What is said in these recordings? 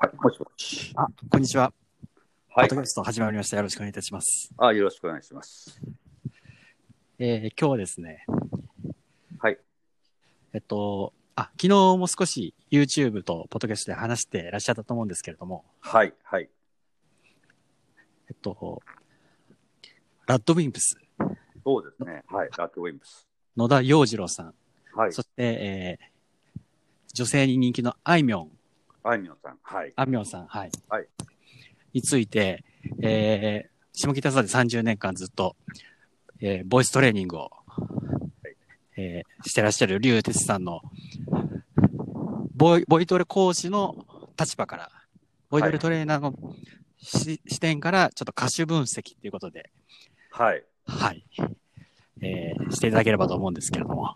はい、もしもし。あ、こんにちは。はいポッド。キャスト始まりました。よろしくお願いいたします。あ、よろしくお願いします。えー今日はですね、はい。えっと、あ、昨日も少し YouTube とポッドキャストで話していらっしゃったと思うんですけれども、はい、はい。えっと、ラッドウィンプス、そうですね。はい。ラッドウィンプス。野田洋次郎さん、はいそ。して、えー女性に人気のあいみょん、あいみょんさん。はい。あみょんさん、はい。はいについて、えー下北沢で30年間ずっと、えーボイストレーニングを、えーしてらっしゃる竜哲さんの、ボイ、ボイトレ講師の立場から、ボイトレトレーナーのし、視点から、ちょっと歌手分析っていうことで、はい。はい。えーしていただければと思うんですけれども。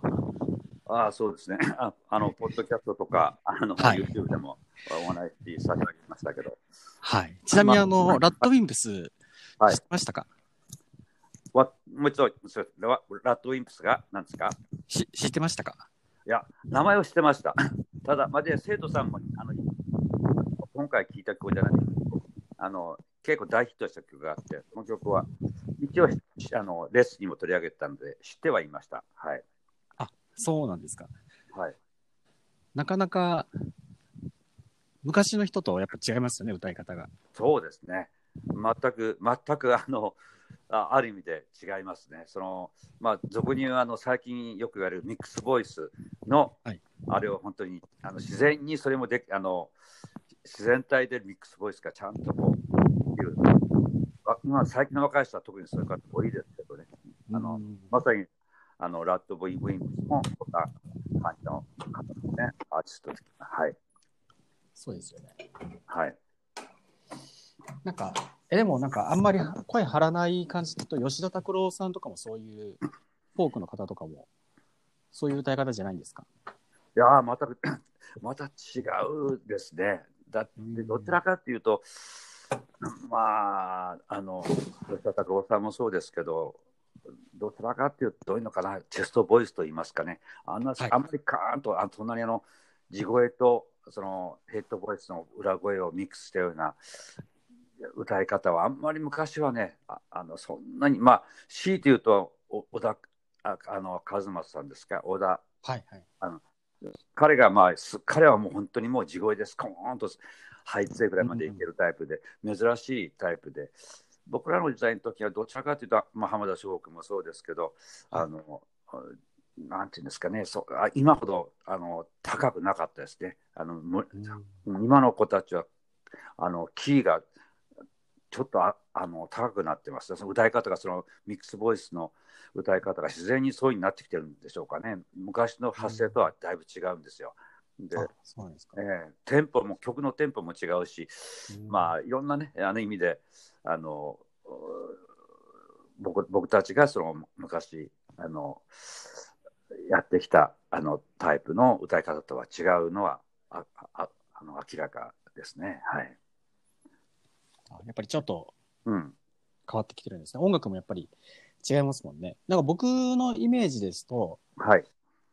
あそうですね。ああの、ポッドキャストとか、あの、はい YouTube でもお話しさせていただきましたけど、はい。ちなみに、あまの、ラッドウィンプス、はい知ってましたか？わもう一度、ララッドウィンプスが何ですか？し知ってましたか？いや、名前を知ってました。ただ、まで生徒さんも、あの、今回聞いた曲じゃないあの、結構大ヒットした曲があって、この曲は、一応、あの、レッスンにも取り上げてたので、知ってはいました。はい。そうなんですか。はい。なかなか、昔の人とやっぱ違いますよね、歌い方が。そうですね。全く、全く、あの、あある意味で違いますね。その、まあ、俗に言う、あの、最近よく言われるミックスボイスの、はいあれを本当に、あの、自然にそれもでき、あの、自然体でミックスボイスがちゃんとこう、いうあまあ、最近の若い人は特にそういう方多いですけどね。あのうんまさに、あの、ラッドボイン・ウィングスも、そんな感じの方ですね。アーティスト。はい。そうですよね。はい。なんか、え、でもなんかあんまり声張らない感じだと、吉田拓郎さんとかもそういう、フォークの方とかも、そういう歌い方じゃないんですか？いやー、また、また違うですね。だって、うんどちらかっていうと、まあ、あの、吉田拓郎さんもそうですけど、どちらかっていうと、どういうのかな、チェストボイスと言いますかね、あんな、はい。あんまりカーンと、あそんなにあの、地声と、そのヘッドボイスの裏声をミックスしたような歌い方は、あんまり昔はね、ああのそんなに、まあ、強いて言うと、お小田、ああの、和正さんですか、小田。はいはい。彼がまあす彼はもう本当にもう地声です。コーンとハイツェぐらいまでいけるタイプで、珍しいタイプで僕らの時代の時はどちらかというと、まあ、浜田省吾君もそうですけどあのなんていうんですかねそうあ今ほどあの高くなかったですね。あのむ今の子たちはあのキーがちょっとああの高くなってます。その歌い方がそのミックスボイスの歌い方が自然にそうになってきてるんでしょうかね。昔の発声とはだいぶ違うんですよ。で、うなんですか。ええテンポも曲のテンポも違うし、まあいろんなねあの意味であのう僕僕たちがその昔あのやってきたあのタイプの歌い方とは違うのはあああの明らかですね。はい。あやっぱりちょっとうん。変わってきてるんですね。音楽もやっぱり違いますもんね。なんか僕のイメージですと、はい。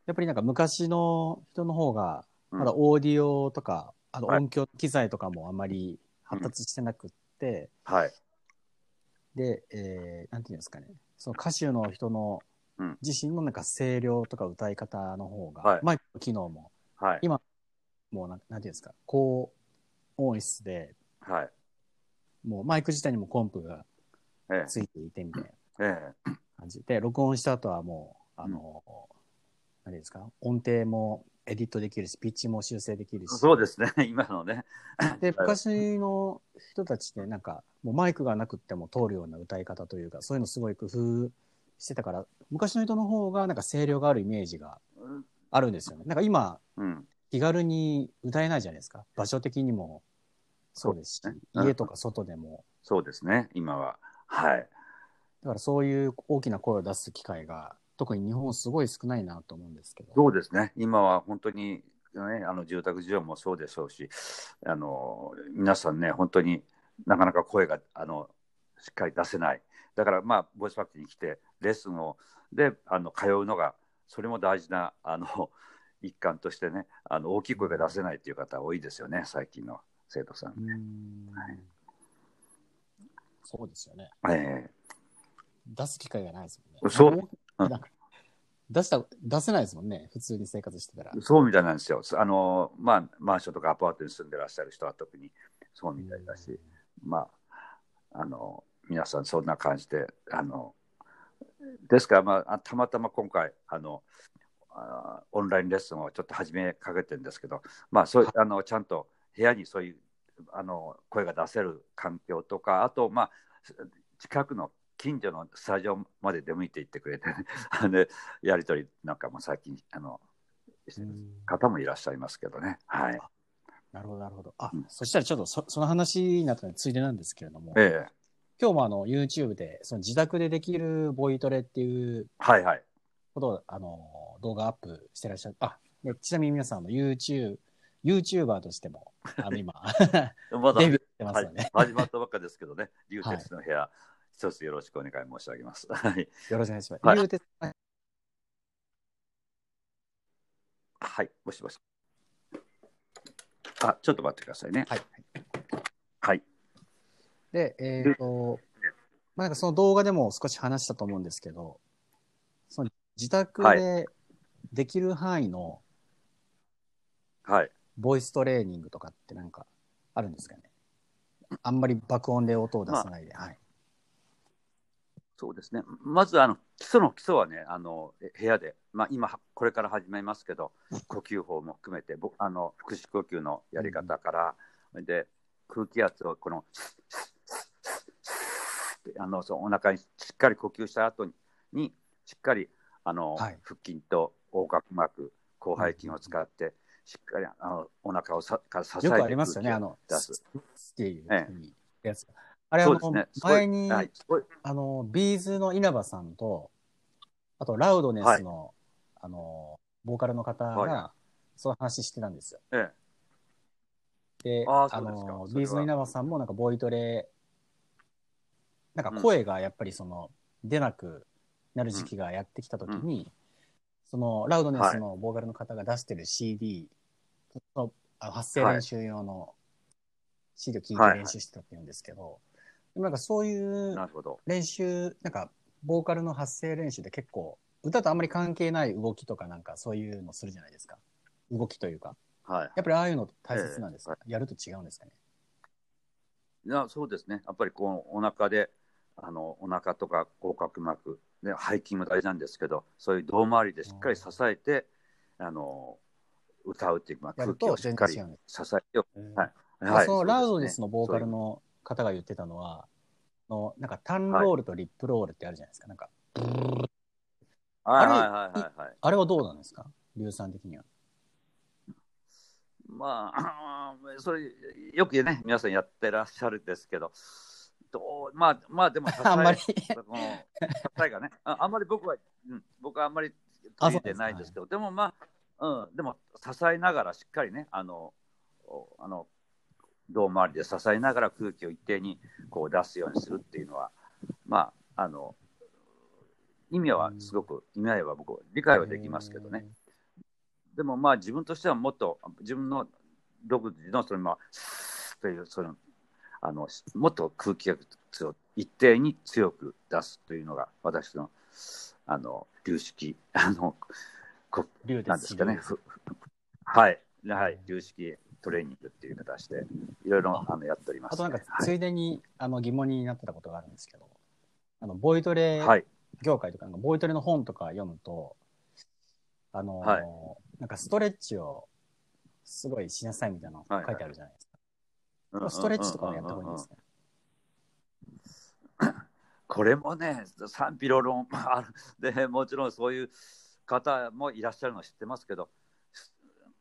やっぱりなんか昔の人の方が、うんまだオーディオとか、あのはい音響機材とかもあまり発達してなくって、はい。で、えーなんていうんですかね、その歌手の人のうん自身のなんか声量とか歌い方の方が、はいマイクの機能も、はい。今もうなんなんていうんですか、高音質で、はい。もうマイク自体にもコンプがえついていてみたいなええ感じで、録音した後はもう、あの、何ですか、音程もエディットできるし、ピッチも修正できるえし。そうですね。今のね。で、昔の人たちってなんか、もうマイクがなくっても通るような歌い方というか、そういうのすごい工夫してたから、昔の人の方がなんか声量があるイメージがあるんですよね。なんか今、うん。気軽に歌えないじゃないですか。場所的にもそうですし、すね家とか外でも。そうですね。今は。はい。だからそういう大きな声を出す機会が、特に日本すごい少ないなと思うんですけど。そうですね。今は本当に、ね、あの住宅需要もそうでしょうし、あの皆さんね、本当になかなか声があのしっかり出せない。だから、まあ、ボイスファクに来て、レッスンをであの通うのが、それも大事なあの一環としてね、あの大きい声が出せないという方多いですよね、最近の生徒さん。うんはいそうですよね。え出す機会がないですもんね。そうなんか出した、出せないですもんね。普通に生活してたらえ。そうみたいなんですよ。あの、まあ、マンションとかアパートに住んでらっしゃる人は特にそうみたいだし、まあ、あの、皆さんそんな感じで、あの、ですから、まあ、あたまたま今回、あの、あオンラインレッスンをちょっと始めかけてるんですけど、まあ、そうあのちゃんと部屋にそういうあの声が出せる環境とか、あと、まあ、近くの近所のスタジオまで出向いていってくれて、あのやり取りなんかも最近あの方もいらっしゃいますけどね。はい。なるほど、なるほど。あ、うんそしたらちょっとそその話になったのについでなんですけれども、ええ今日もあの YouTube でその自宅でできるボイトレっていうはいはい。ことをあの動画アップしてらっしゃる。あ、ね、ちなみに皆さんあの YouTube、YouTuber としても、あの今、まだ。始まったばっかですけどね、流鉄の部屋、一つよろしくお願い申し上げます。はい。よろしくお願いします。はいはい、もしもし。あ、ちょっと待ってくださいね。はい。はい。で、えっ、と、まあ、なんかその動画でも少し話したと思うんですけど、その自宅はでできる範囲のはい。ボイストレーニングとかってなんかあるんですかねあんまり爆音で音を出さないで。はい。そうですね。まず、あの、基礎の基礎はね、あの、え部屋で、まあ、今、これから始めますけど、呼吸法も含めて、僕、あの、腹式呼吸のやり方から、で、空気圧を、この、あの、そのお腹にしっかり呼吸した後に、にしっかり、あの、はい腹筋と横隔膜、広背筋を使って、しっかり、あの、お腹をさから支えてよくありますよね、あの、出す。っていうえやつ。あれ、あの、ね。前に、はい。あの、ビーズの稲葉さんと、あと、ラウドネスの、あの、ボーカルの方はが、その話してたんですよ。えで、あーあの、ビーズの稲葉さんもなんかボイトレ、なんか声がやっぱりその、出なくなる時期がやってきた時に、その、ラウドネスのボーカルの方が出してる CD、そのあの発声練習用の CD を聞いて練習してたって言うんですけど、でもなんかそういえうなるほど。練習、なんか、ボーカルの発声練習で結構、歌とあんまり関係ない動きとかなんかそういうのするじゃないですか。動きというか。はい。やっぱりああいうの大切なんですか、えやると違うんですかね？いやそうですね。やっぱりこうお腹で、あのお腹とか横隔膜、ね、背筋も大事なんですけど、そういう胴回りでしっかり支えて、あの歌うっていう、まあ、空気をしっかり支えて、はいでそのラウドネスのボーカルの方が言ってたのは、のなんかタンロールとリップロールってあるじゃないですか。なんか、はいはいはいはい。はい。あれはどうなんですか？硫酸的には。まあ、それ、よくね、皆さんやってらっしゃるんですけど、どうまあ、まあ、でも支え、あんまり。えがねあ、あんまり僕は、うん、僕はあんまり取り入れてないんですけど、でもまあ、うん、でも支えながらしっかりね、あの、おあの、胴回りで支えながら空気を一定にこう出すようにするっていうのは、まあ、あの、意味はすごく、意味合いは僕は理解はできますけどね。でもまあ自分としてはもっと自分の独自のそのまあというそのあのもっと空気圧を一定に強く出すというのが私のあの流式あのこ竜なんですかね。ふはい。はい。流式トレーニングっていう形でいろいろあのやっております、あとなんか、はい。ついでに、あの疑問になってたことがあるんですけど、あのボイトレはい。業界とか、ボイトレの本とか読むと、あのーはい。なんかストレッチをすごいしなさいみたいなの書いてあるじゃないですか。ストレッチとかもやった方がいいんですか？これもね、賛否両論ある。で、もちろんそういう方もいらっしゃるのは知ってますけど、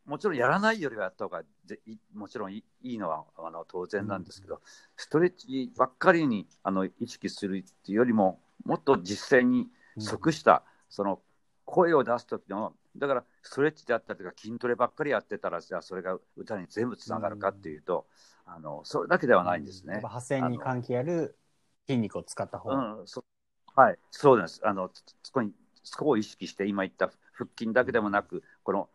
もちろんやらないよりはやった方がぜいもちろんいいいのはあの当然なんですけど、ストレッチばっかりにあの意識するっていうよりも、もっと実践に即した、その声を出す時の、だからストレッチであったりとか筋トレばっかりやってたら、じゃあそれが歌に全部つながるかっていうと、あのそれだけではないんですねやっぱ。発声に関係ある筋肉を使った方が。うん、そはい、そうです。あの、そそこに、そこを意識して、今言った腹筋だけでもなく、この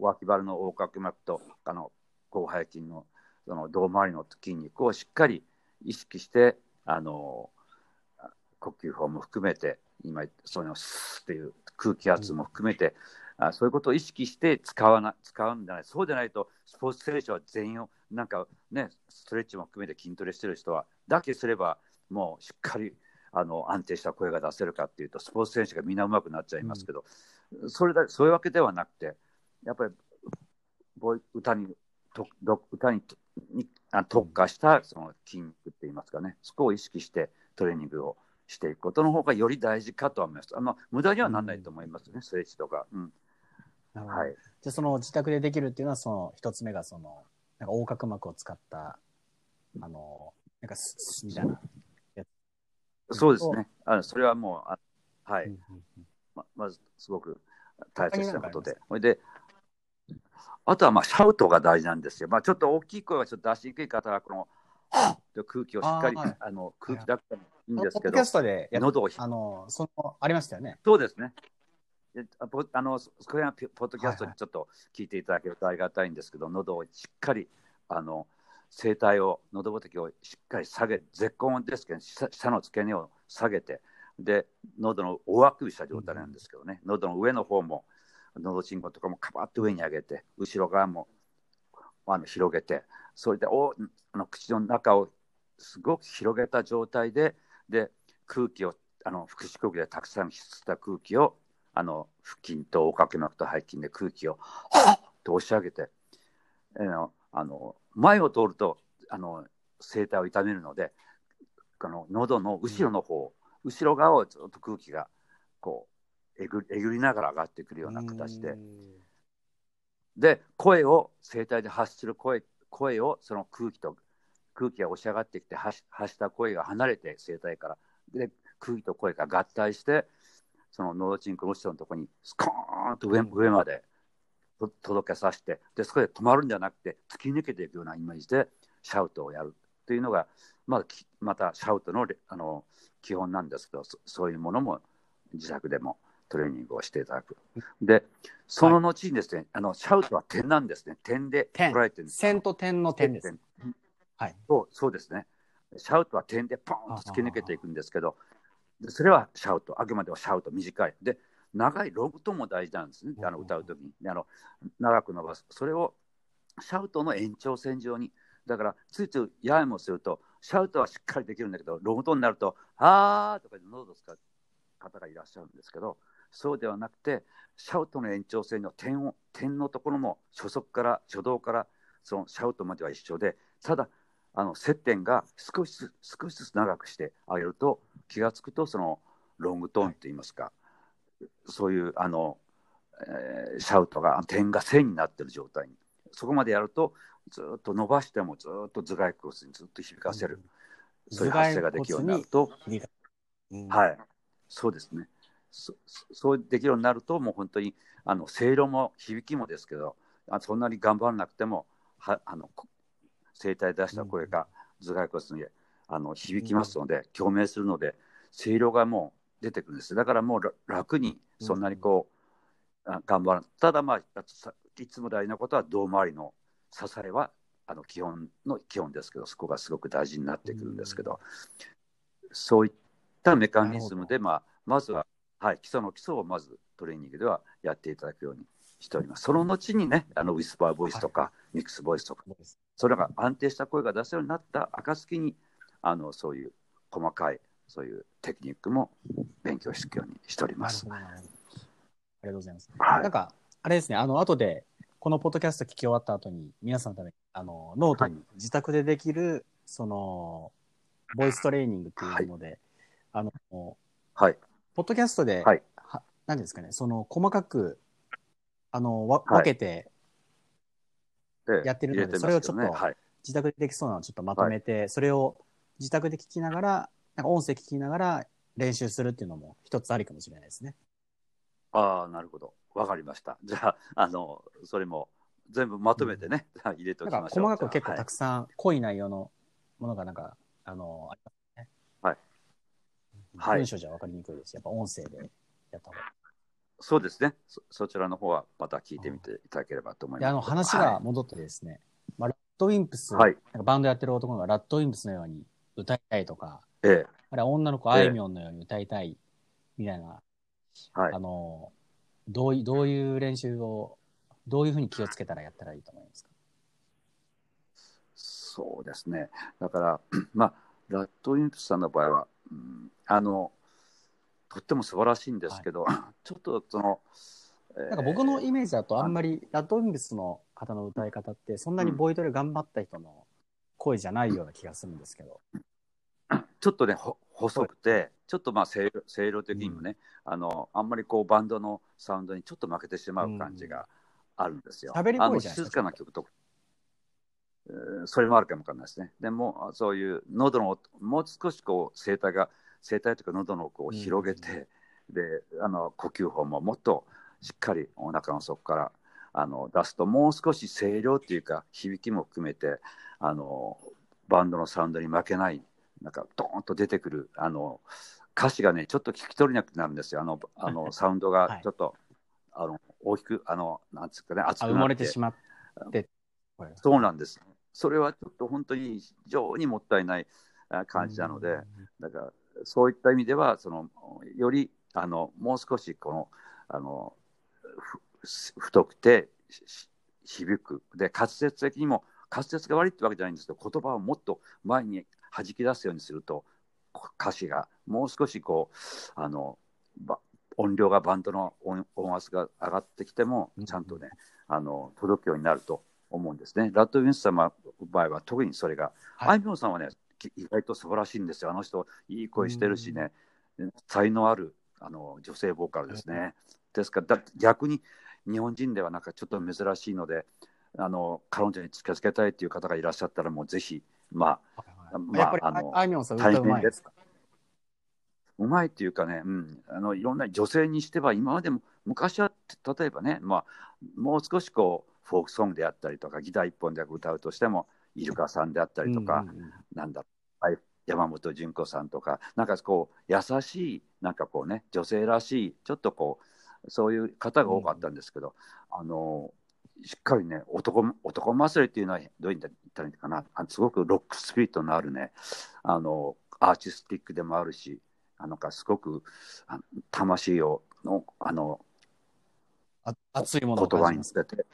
脇腹の横隔膜と、あの、広背筋の、その胴回りの筋肉をしっかり意識してあの呼吸法も含めて今そのスーっていう空気圧も含めて、うん、あそういうことを意識して使わな使うんじゃないそうでないとスポーツ選手は全員をなんかねストレッチも含めて筋トレしてる人はだけすればもうしっかりあの安定した声が出せるかっていうとスポーツ選手がみんなうまくなっちゃいますけど、うん、それだそういうわけではなくてやっぱり歌にと歌にに特化したその筋肉って言いますかねそこを意識してトレーニングをしていくことの方がより大事かと思います。あの無駄にはならないと思いますね、うん、ストレッチとか。うんはい、じゃあその自宅でできるっていうのはその一つ目がそのなんか横隔膜を使ったあのなんかすみたいなそうですね。あのそれはもうあはい、ま、まずすごく大切なことで。それであとはまあシャウトが大事なんですよ。まあ、ちょっと大きい声はちょっと出しにくい方はこのはっ！空気をしっかりあ、はい、あの空気だったらいいんですけど、キャストで喉をあのそのありましたよね。そうですね。あのこれはポッドキャストにちょっと聞いていただけるとありがたいんですけど、はいはい、喉をしっかりあの声帯を喉仏をしっかり下げ絶好音ですけど下の付け根を下げてで喉の大あくびした状態なんですけどね、うん、喉の上の方も喉信号とかもカバッと上に上げて後ろ側もあの広げてそれでおあの口の中をすごく広げた状態でで空気をあの腹式呼吸でたくさん吸った空気をあの腹筋と横隔膜と背筋で空気をはっと押し上げて、えー、あの前を通るとあの声帯を痛めるのであの喉の後ろの方、うん、後ろ側をずっと空気がこうえぐえぐりながら上がってくるような形で。で声を声帯で発する声声をその空気と空気が押し上がってきて発した声が離れて声帯から。で空気と声が合体してその喉チンクの後ろのところにスコーンと上上まで届けさせてでそこで止まるんじゃなくて突き抜けていくようなイメージでシャウトをやる。というのがままたシャウトのあの基本なんですけどそういうものも自宅でもトレーニングをしていただく。で、その後にですね、はい、あのシャウトは点なんですね。点で捉えてるんです。線と点の点です。はい。そうそうですね。シャウトは点でポンと突き抜けていくんですけど、それはシャウト、あくまでもシャウト、短い。で、長いロングトも大事なんですね、あの歌うときにあの。長く伸ばす。それをシャウトの延長線上に。だから、ついついややもすると、シャウトはしっかりできるんだけど、ロングトになると、あーとかで喉を使う方がいらっしゃるんですけど、そうではなくてシャウトの延長線の点を点のところも初速から初動からそのシャウトまでは一緒でただあの接点が少しずつ少しずつ長くしてあげると気が付くとそのロングトーンといいますか、そういうあの、えー、シャウトが点が線になってる状態にそこまでやるとずっと伸ばしてもずっと頭蓋骨にずっと響かせる、うん、そういう発声ができるようになると、うん、はい。そうですねそそうできるようになるともう本当にあの声量も響きもですけどあそんなに頑張らなくてもはあの声帯出した声が頭蓋骨にあの響きますので、共鳴するので声量がもう出てくるんです。だからもう楽にそんなにこう、うん、頑張らただまあいつも大事なことは胴回りの支えはあの基本の基本ですけどそこがすごく大事になってくるんですけど、うん、そういったメカニズムで、まあ、まずははい、基礎の基礎をまずトレーニングではやっていただくようにしております。その後にね、あのウィスパーボイスとか、はい、ミックスボイスとか、それが安定した声が出せるようになった暁に、あのそういう細かいそういうテクニックも勉強していくようにしております。ありがとうございます。はい、なんか、あれですね、あの後で、このポッドキャスト聞き終わった後に、皆さんのために、あの、ノートに自宅でできる、はい、その、ボイストレーニングっていうので、はい、あの、はい。ポッドキャストで、はい、は何ですかね、その細かくあのわ分けてやってるので、それをちょっと自宅でできそうなのをちょっとまとめて、それを自宅で聞きながら、なんか音声聞きながら練習するっていうのも一つありかもしれないですね。ああ、なるほど。わかりました。じゃあ、あの、それも全部まとめてね、うん、入れておきましょう。細かく結構たくさん、濃い内容のものがなんか、あの、あります文章じゃ分かりにくいです。やっぱ音声でやった方が。そうですねそ。そちらの方はまた聞いてみていただければと思います。あの話が戻ってですね、はい、ドウィンプス、はいなんかバンドやってる男がラッドウィンプスのように歌いたいとか、ええ、あれは女の子あいみょんのように歌いたいみたいな、はいあ。の、どういどういう練習を、どういうふうに気をつけたらやったらいいと思いますか？そうですね。だから、まあ、ラッドウィンプスさんの場合は、うん、あの、とっても素晴らしいんですけど、ちょっとその、えーなんか僕のイメージだとあんまりラッドウィンプスの方の歌い方ってそんなにボイトレ頑張った人の声じゃないような気がするんですけど。ちょっとね、ほ細くて、ちょっとまあ声量的にもね、あの、あんまりこうバンドのサウンドにちょっと負けてしまう感じがあるんですよ。うん。喋りっぽいあのじゃないですか静かな曲とそれもあるかもわかんないですね。でも、そういう喉の音、もう少しこう声帯が、声帯というか喉の奥を広げて、で、あの呼吸法ももっとしっかりお腹の底からあの出すと、もう少し声量っていうか、響きも含めて、あのバンドのサウンドに負けない、なんかドーンと出てくる、あの歌詞がね、ちょっと聞き取れなくなるんですよ、あのあの サウンドがちょっと、あの大きく、あのなんつうかね、熱くなってれてしまって。そうなんです。それはちょっと本当に非常にもったいないあ感じなので、だからそういった意味では、そのよりあのもう少しこのあのふ太くて響く、で滑舌的にも滑舌が悪いってわけじゃないんですけど、言葉をもっと前に弾き出すようにすると、こ歌詞がもう少しこうあのば音量がバンドの音音圧が上がってきてもうん、ちゃんとね、あの届くようになると思うんですね。ラッドウィンス様の場合は特にそれが、はい。あいみょんさんはね、き意外と素晴らしいんですよ。あの人、いい声してるしね、才能あるあの女性ボーカルですね。ですからだ逆に日本人ではなんかちょっと珍しいので、あの彼女に近づけたいという方がいらっしゃったら、もうぜひ、まあ、まああのあいみょんさん歌うまいですか？うまいっていうかね、うん、あのいろんな女性にしては、今までも昔は例えばね、まあ、もう少しこうフォークソングであったりとか、ギター一本で歌うとしても、イルカさんであったりとか、うんうんうんなんだはい山本純子さんとか、なんかこう、優しい、なんかこうね、女性らしい、ちょっとこう、そういう方が多かったんですけど、あのしっかりね、男男祭りっていうのは、どう言ったらいいかな、あすごくロックスピリットのあるね、あのアーティスティックでもあるし、あのかすごくあの魂をのあのあ熱いものを言葉。に伝えて、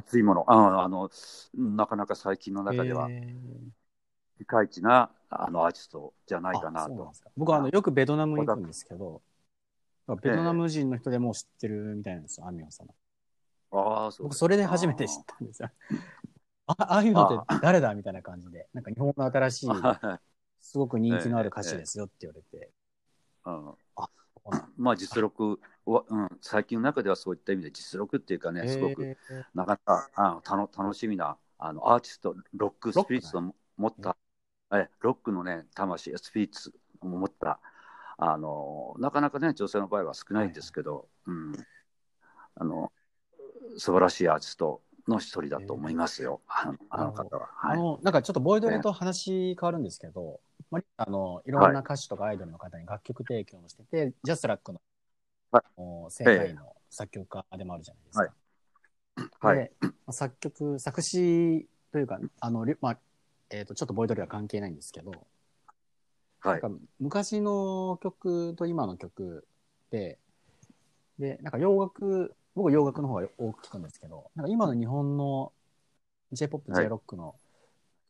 熱いもの。ああの、なかなか最近の中では、へピカイチなあのアーティストじゃないーかなと。な僕はあのよくベトナムに行くんですけど、ベトナム人の人でも知ってるみたいなんですよ、あみょんさん。ああ、そう僕、それで初めて知ったんですよ。あああいうのって誰だみたいな感じで、なんか日本の新しい、はいすごく人気のある歌手ですよって言われて、うん。あまあ実力は、うん、最近の中ではそういった意味で実力っていうかね、すごくなかなかあたの楽しみなあのアーティスト、ロックスピリッツを持った、えロックのね、魂、スピリッツを持った、あのなかなかね、女性の場合は少ないんですけど、うん、あの素晴らしいアーティストの一人だと思いますよ、あのあの方は。はい、あの、なんかちょっとボイドレと話変わるんですけど、まあ、あの、いろんな歌手とかアイドルの方に楽曲提供もしてて、ジャスラックの、はい。世界の作曲家でもあるじゃないですか。はい。で、まあ作曲、作詞というか、あの、りまあ、えっ、と、ちょっとボイドレは関係ないんですけど、はい。なんか昔の曲と今の曲で、で、なんか洋楽、僕は洋楽の方が多く聞くんですけど、なんか今の日本の J-POP、はい。J-ROCK の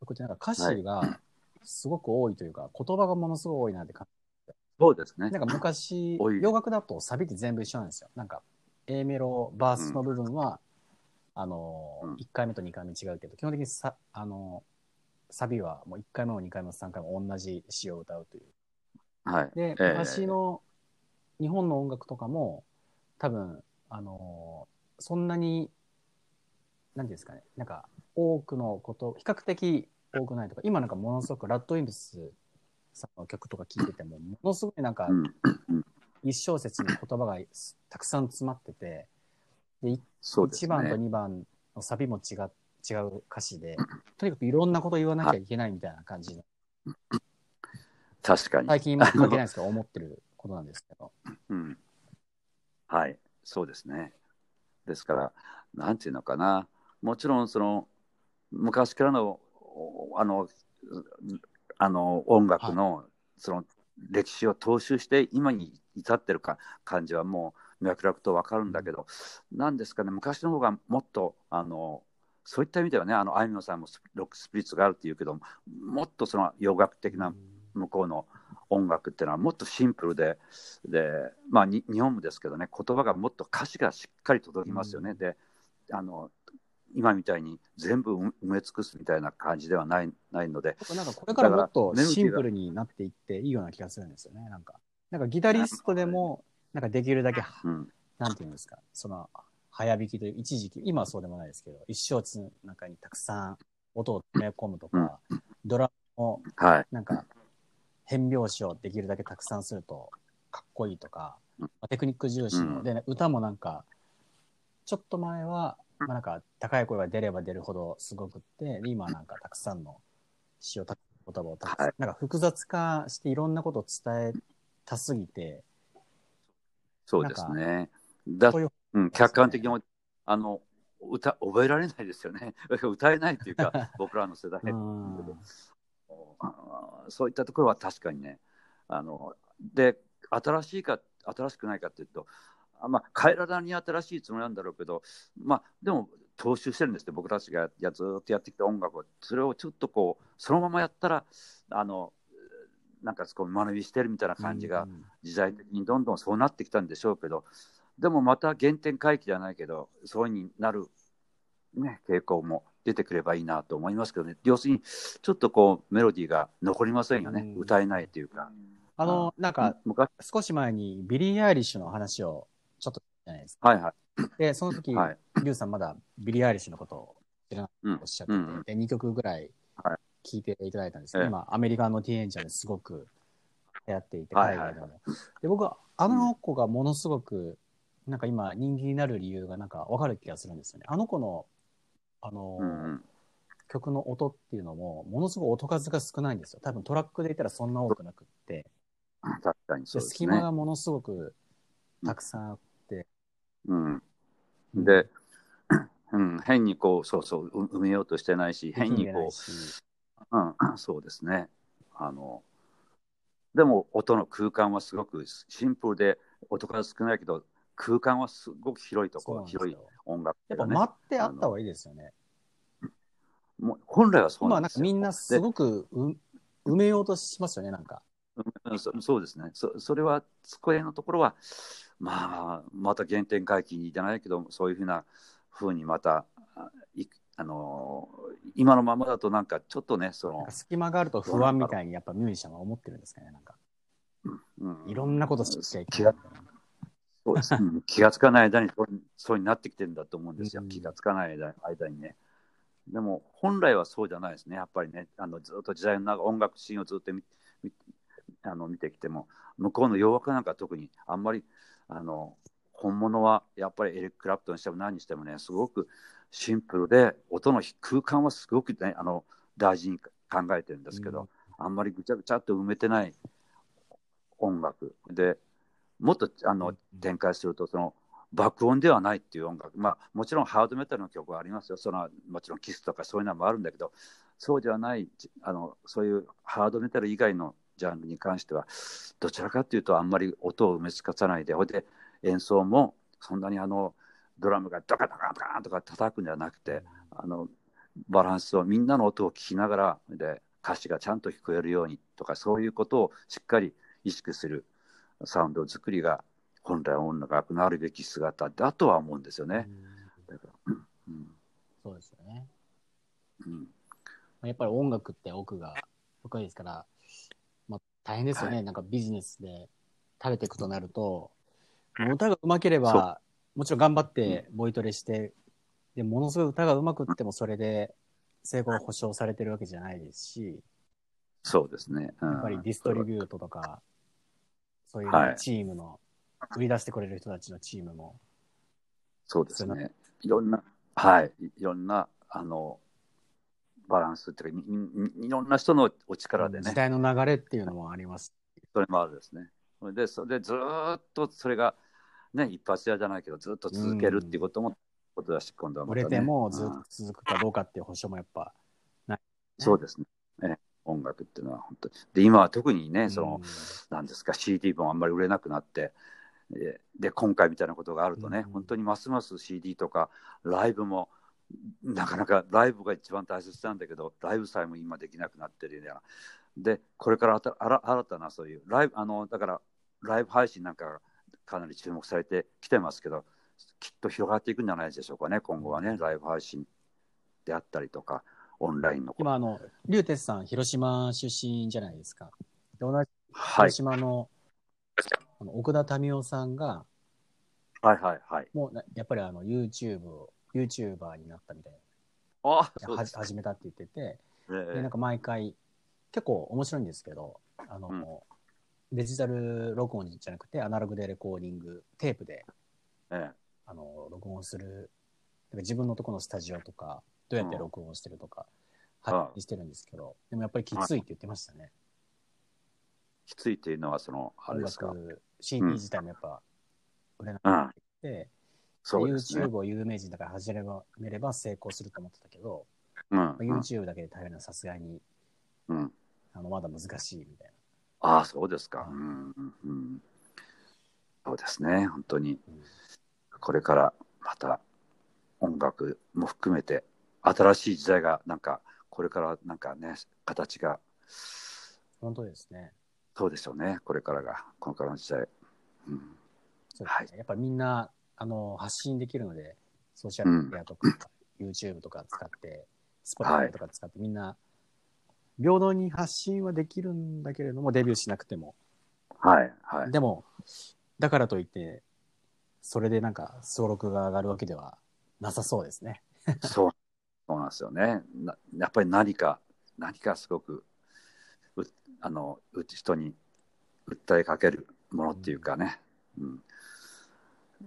曲ってなんか歌詞がすごく多いというか、言葉がものすごい多いなって感そうですねじ。なんか昔、洋楽だとサビって全部一緒なんですよ。なんか A メロ、バースの部分は、あのうん1回目と2回目違うけど、基本的にさ、あのサビはもう1回目も2回目も3回も同じ詩を歌うという。はい、で、ええ昔の日本の音楽とかも、多分、あのーそんなに、なんですかね、なんか、多くのこと、比較的多くないとか、今なんかものすごくラッドウィンプスさんの曲とか聴いてても、ものすごいなんかう、ん、一小節に言葉がたくさん詰まってて、で、いそうです1番とね。2番のサビも違う、違う歌詞で、とにかくいろんなこと言わなきゃいけないみたいな感じの、確かに。最近今関係ないですけど、思ってることなんですけど。うん、はい、そうですね。ですから、なんていうのかな、もちろんその昔からのあのあの音楽のその歴史を踏襲して今に至ってるか感じはもう脈絡と分かるんだけど、なんですかね昔の方がもっとあのそういった意味ではねあのあいみょんさんもロックスピリッツがあるっていうけどもっとその洋楽的な向こうの音楽っていうのはもっとシンプルでで、まあ、日本もですけどね言葉がもっと歌詞がしっかり届きますよね。であの今みたいに全部埋め尽くすみたいな感じではないないので。なんかこれからもっとシンプルになっていっていいような気がするんですよね。なんか、なんかギタリストでも、なんかできるだけ、うん、なんていうんですか、その、早弾きという一時期、今はそうでもないですけど、一生つの中にたくさん音を詰め込むとか、うん、ドラムを、なんか、変拍子をできるだけたくさんするとかっこいいとか、まあ、テクニック重視の、で、ね、歌もなんか、ちょっと前は、まあ、なんか高い声が出れば出るほどすごくって、今はなんかたくさんの詩をた言葉をたくさん、はい、なんか複雑化していろんなことを伝えたすぎて、そうですね。だうう、うん、客観的にあの歌覚えられないですよね。歌えないっていうか、僕らの世代そういったところは確かにね。あので新しいか新しくないかっていうとまあ、体に新しいつもりなんだろうけど、まあ、でも踏襲してるんですって僕たちがやずっとやってきた音楽を。それをちょっとこうそのままやったらあのなんかこう学びしてるみたいな感じが時代的にどんどんそうなってきたんでしょうけどでもまた原点回帰じゃないけどそういうふうになる、ね、傾向も出てくればいいなと思いますけどね。要するにちょっとこうメロディーが残りませんよね、歌えないというか。あの、なんか、少し前にビリー・アイリッシュの話をちょっとじゃないですか。はいはい。で、その時、はい、リュウさんまだビリー・アイリッシュのことを知らないとおっしゃってて、うん、で、2曲ぐらい聞いていただいたんですけど、はい、今、アメリカのティーンエイジャーですごく流行っていて、海外でも。で、僕は、あの子がものすごく、なんか今、人気になる理由がなんか分かる気がするんですよね。あの子の、あの、うん曲の音っていうのも、ものすごい音数が少ないんですよ。多分トラックで言ったらそんな多くなくって。確かにそうです、ね、隙間がものすごくたくさんあっうん、で、うん、変にこう、そうそう、埋めようとし てないし、変にこう、うん、そうですね。あの、でも音の空間はすごくシンプルで、音が少ないけど、空間はすごく広いところ、広い音楽、ね、やっぱ待ってあった方がいいですよね。もう本来はそうなんですよ。まあ、なんかみんなすごくう埋めようとしますよね、なんか。そそうですねそ。それは、そこへのところは、まあ、また原点回帰じゃないけど、そういうふうなふうにまた、あの今のままだとなんかちょっとね、その隙間があると不安みたいにやっぱミュージシャンは思ってるんですかね、なんか。うん、いろんなことしちゃいけない。そうです、気がつかない間にそうになってきてるんだと思うんですよ、うん、気がつかない間にね。でも本来はそうじゃないですね、やっぱりね、あのずっと時代の中、音楽シーンをずっと見あの見てきても、向こうの洋楽なんか特にあんまりあの本物はやっぱりエリック・クラプトンにしても何にしてもねすごくシンプルで音の空間はすごく、ね、あの大事に考えてるんですけど、うん、あんまりぐちゃぐちゃっと埋めてない音楽。でもっとあの展開するとその爆音ではないっていう音楽。まあもちろんハードメタルの曲はありますよ。そのもちろんキスとかそういうのもあるんだけどそうではないあのそういうハードメタル以外のジャンルに関してはどちらかというとあんまり音を埋め尽かさないでほいで演奏もそんなにあのドラムがドカドカドカとか叩くんじゃなくてあのバランスをみんなの音を聞きながらで歌詞がちゃんと聞こえるようにとかそういうことをしっかり意識するサウンド作りが本来音楽のあるべき姿だとは思うんですよね。うん、そうですよね。うん、やっぱり音楽って奥が深いですから大変ですよね、はい、なんかビジネスで食べていくとなると、歌がうまければ、もちろん頑張ってボイトレして、でものすごい歌がうまくってもそれで成功が保証されてるわけじゃないですし、そうですね。うん、やっぱりディストリビュートとか、そういうチームの、売り出してくれる人たちのチームも。そうですね。いろんな、はい、いろんな、あの、バランスっていうかい、いろんな人のお力でね。時代の流れっていうのもあります。それもあるですね。で、それでずっとそれが、ね、一発屋じゃないけど、ずっと続けるっていうこともことだし、今度はまね。れてもずっうんと続くかどうかっていう保証もやっぱ、そうですね。え音楽っていうのは本当に。で、今は特にね、その、うんなんですか、CD もあんまり売れなくなって、で、で今回みたいなことがあるとね、うん本当にますます CD とかライブも、なかなかライブが一番大切なんだけど、ライブさえも今できなくなってるような。で、これからあたあら新たなそういうライブ、あの、だから、ライブ配信なんかがかなり注目されてきてますけど、きっと広がっていくんじゃないでしょうかね、今後はね、ライブ配信であったりとか、オンラインの。今、あの、竜鉄さん、広島出身じゃないですか。で同じはい広、島の,、あの奥田民生さんが、はいはいはい。もうなやっぱりあの YouTube を、YouTuber になったみたいあな、そうです。は始めたって言ってて、ええ。でなんか毎回、結構面白いんですけど、あの、デジタル録音じゃなくて、アナログでレコーディング、テープでええ。あの録音する、自分のところのスタジオとか、どうやって録音してるとか、うん発信してるんですけど、でもやっぱりきついって言ってましたね。きついっていうのは、その、あれ音ですか？楽、CD 自体もやっぱ売れなくうん、なってきて、そうですね。YouTube を有名人だから始めれば成功すると思ってたけど、うん、うん YouTube だけで大変なのはさすがにうん。あのまだ難しいみたいああ、そうですか。うん、うんうん。そうですね、本当に。これからまた音楽も含めて、新しい時代が、なんか、これからなんかね、形が、本当ですね。そうでしょうね、これからが、これからの時代。うん、そうはいですねやっぱりみんなあの発信できるので、ソーシャルメディアとか、YouTube とか使って、Spotify とか使って、みんな平等に発信はできるんだけれども、デビューしなくても。はい、はい。でも、だからといって、それでなんか、登録が上がるわけではなさそうですね。そう、そうなんですよね。なやっぱり何か、何かすごく、うあの、う人に訴えかけるものっていうかね、うん、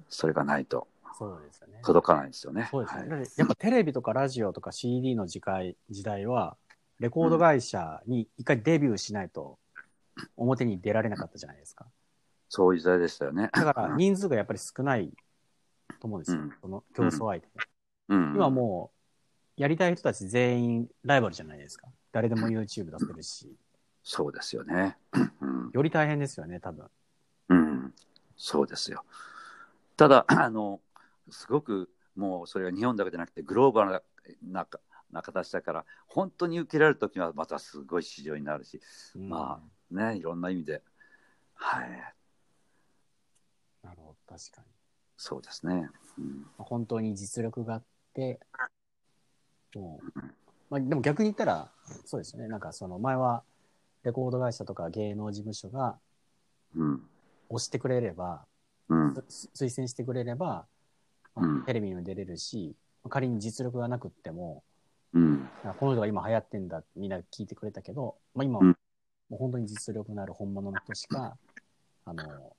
それがないとそうですよね。届かないですよね。そうですね。やっぱテレビとかラジオとか CD の時代時代は、レコード会社に一回デビューしないと表に出られなかったじゃないですか。そういう時代でしたよね。だから人数がやっぱり少ないと思うんですよ。うんその競争相手、うん、今もう、やりたい人たち全員ライバルじゃないですか。誰でも YouTube 出せるし。そうですよね。うん、より大変ですよね、多分。うん、そうですよ。ただ、あの、すごくもうそれが日本だけじゃなくてグローバルななな形だから、本当に受けられるときはまたすごい市場になるし、うんまね、いろんな意味で、はい、なるほど、確かに。そうですね。うん、本当に実力があって、もう、まあ、でも逆に言ったら、そうですよね。なんかその前は、レコード会社とか芸能事務所がうん、押してくれれば、うん、す推薦してくれれば、まあうんテレビにも出れるし、仮に実力がなくっても、うん、あこの人が今流行ってんだってみんな聞いてくれたけど、まあ、今はうんもう本当に実力のある本物の人しか、あの、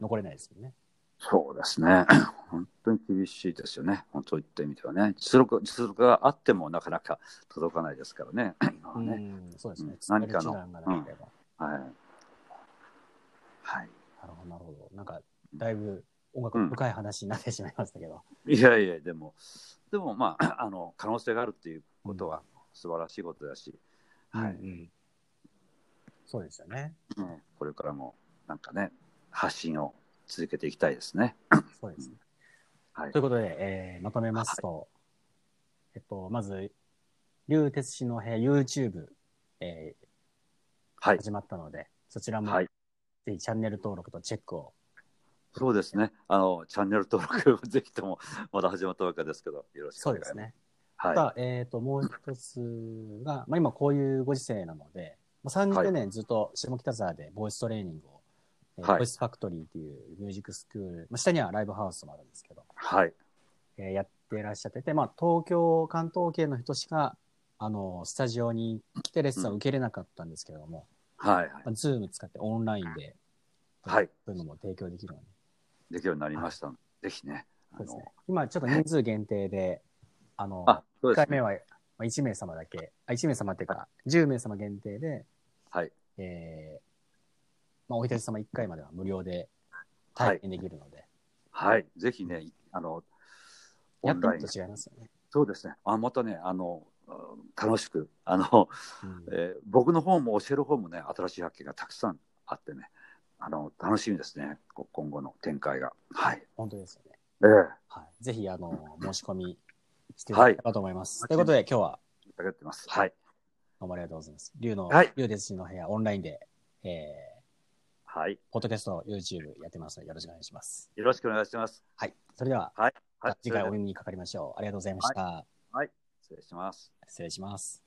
残れないですよね。そうですね。本当に厳しいですよね。本当言ってみてはね。実力実力があってもなかなか届かないですからね。今はうね。ん、そうですねうん。何かの。はい。はい。ほど、なんか、だいぶ音楽の深い話になってしまいましたけど。いやいや、でも、でもまあ、あの、可能性があるっていうことは素晴らしいことだし、はい。うんうんそうですよね。ねこれからも、なんかね、発信を続けていきたいですね。そうですね。はいとい。うことで、えーまとめますと、えっと、まず、竜鉄氏の部屋 YouTube、えーはい。始まったので、そちらも、はい。ぜひチャンネル登録とチェックを。そうですね。あの、チャンネル登録、ぜひとも、まだ始まったわけですけど、よろしくお願いします。そうですね。はい。ただ、えっ、と、もう一つが、まあ今こういうご時世なので、もう30年ずっと下北沢でボイストレーニングを、えーはいボイスファクトリーっていうミュージックスクール、まあ、下にはライブハウスもあるんですけど、はい。えーやってらっしゃってて、まあ東京、関東圏の人しか、あの、スタジオに来てレッスンを受けれなかったんですけれども、はい。まあ、ズーム使ってオンラインで、はい。そういうのも提供できるので、できるようになりましたので、ぜひね。そうですね。今ちょっと人数限定で、あの、あ、そう1ですね。回目はまあ1名様だけ、あ1名様っていうか、10名様限定で、はい。えー、まあ、おひたし様1回までは無料で体験できるので、はい。ぜひね、いあの、やってオンラインると違いますよね。そうですね。あまたね、あの、楽しく、あの、うんえー僕の方も教える方もね、新しい発見がたくさんあってね、あの、楽しみですね。こ今後の展開が。はい。本当ですよね。ええはい。ぜひ、あの、申し込みしていただければと思います。はいということで、今日は。はい。どうもありがとうございます。竜の、はい竜ですしの部屋、オンラインで、えー、はい。ポッドキャスト、YouTube やってますので、よろしくお願いします。よろしくお願いします。はい。それでは、はい。次回お耳にかかりましょう。ありがとうございました。はい。失礼します。失礼します。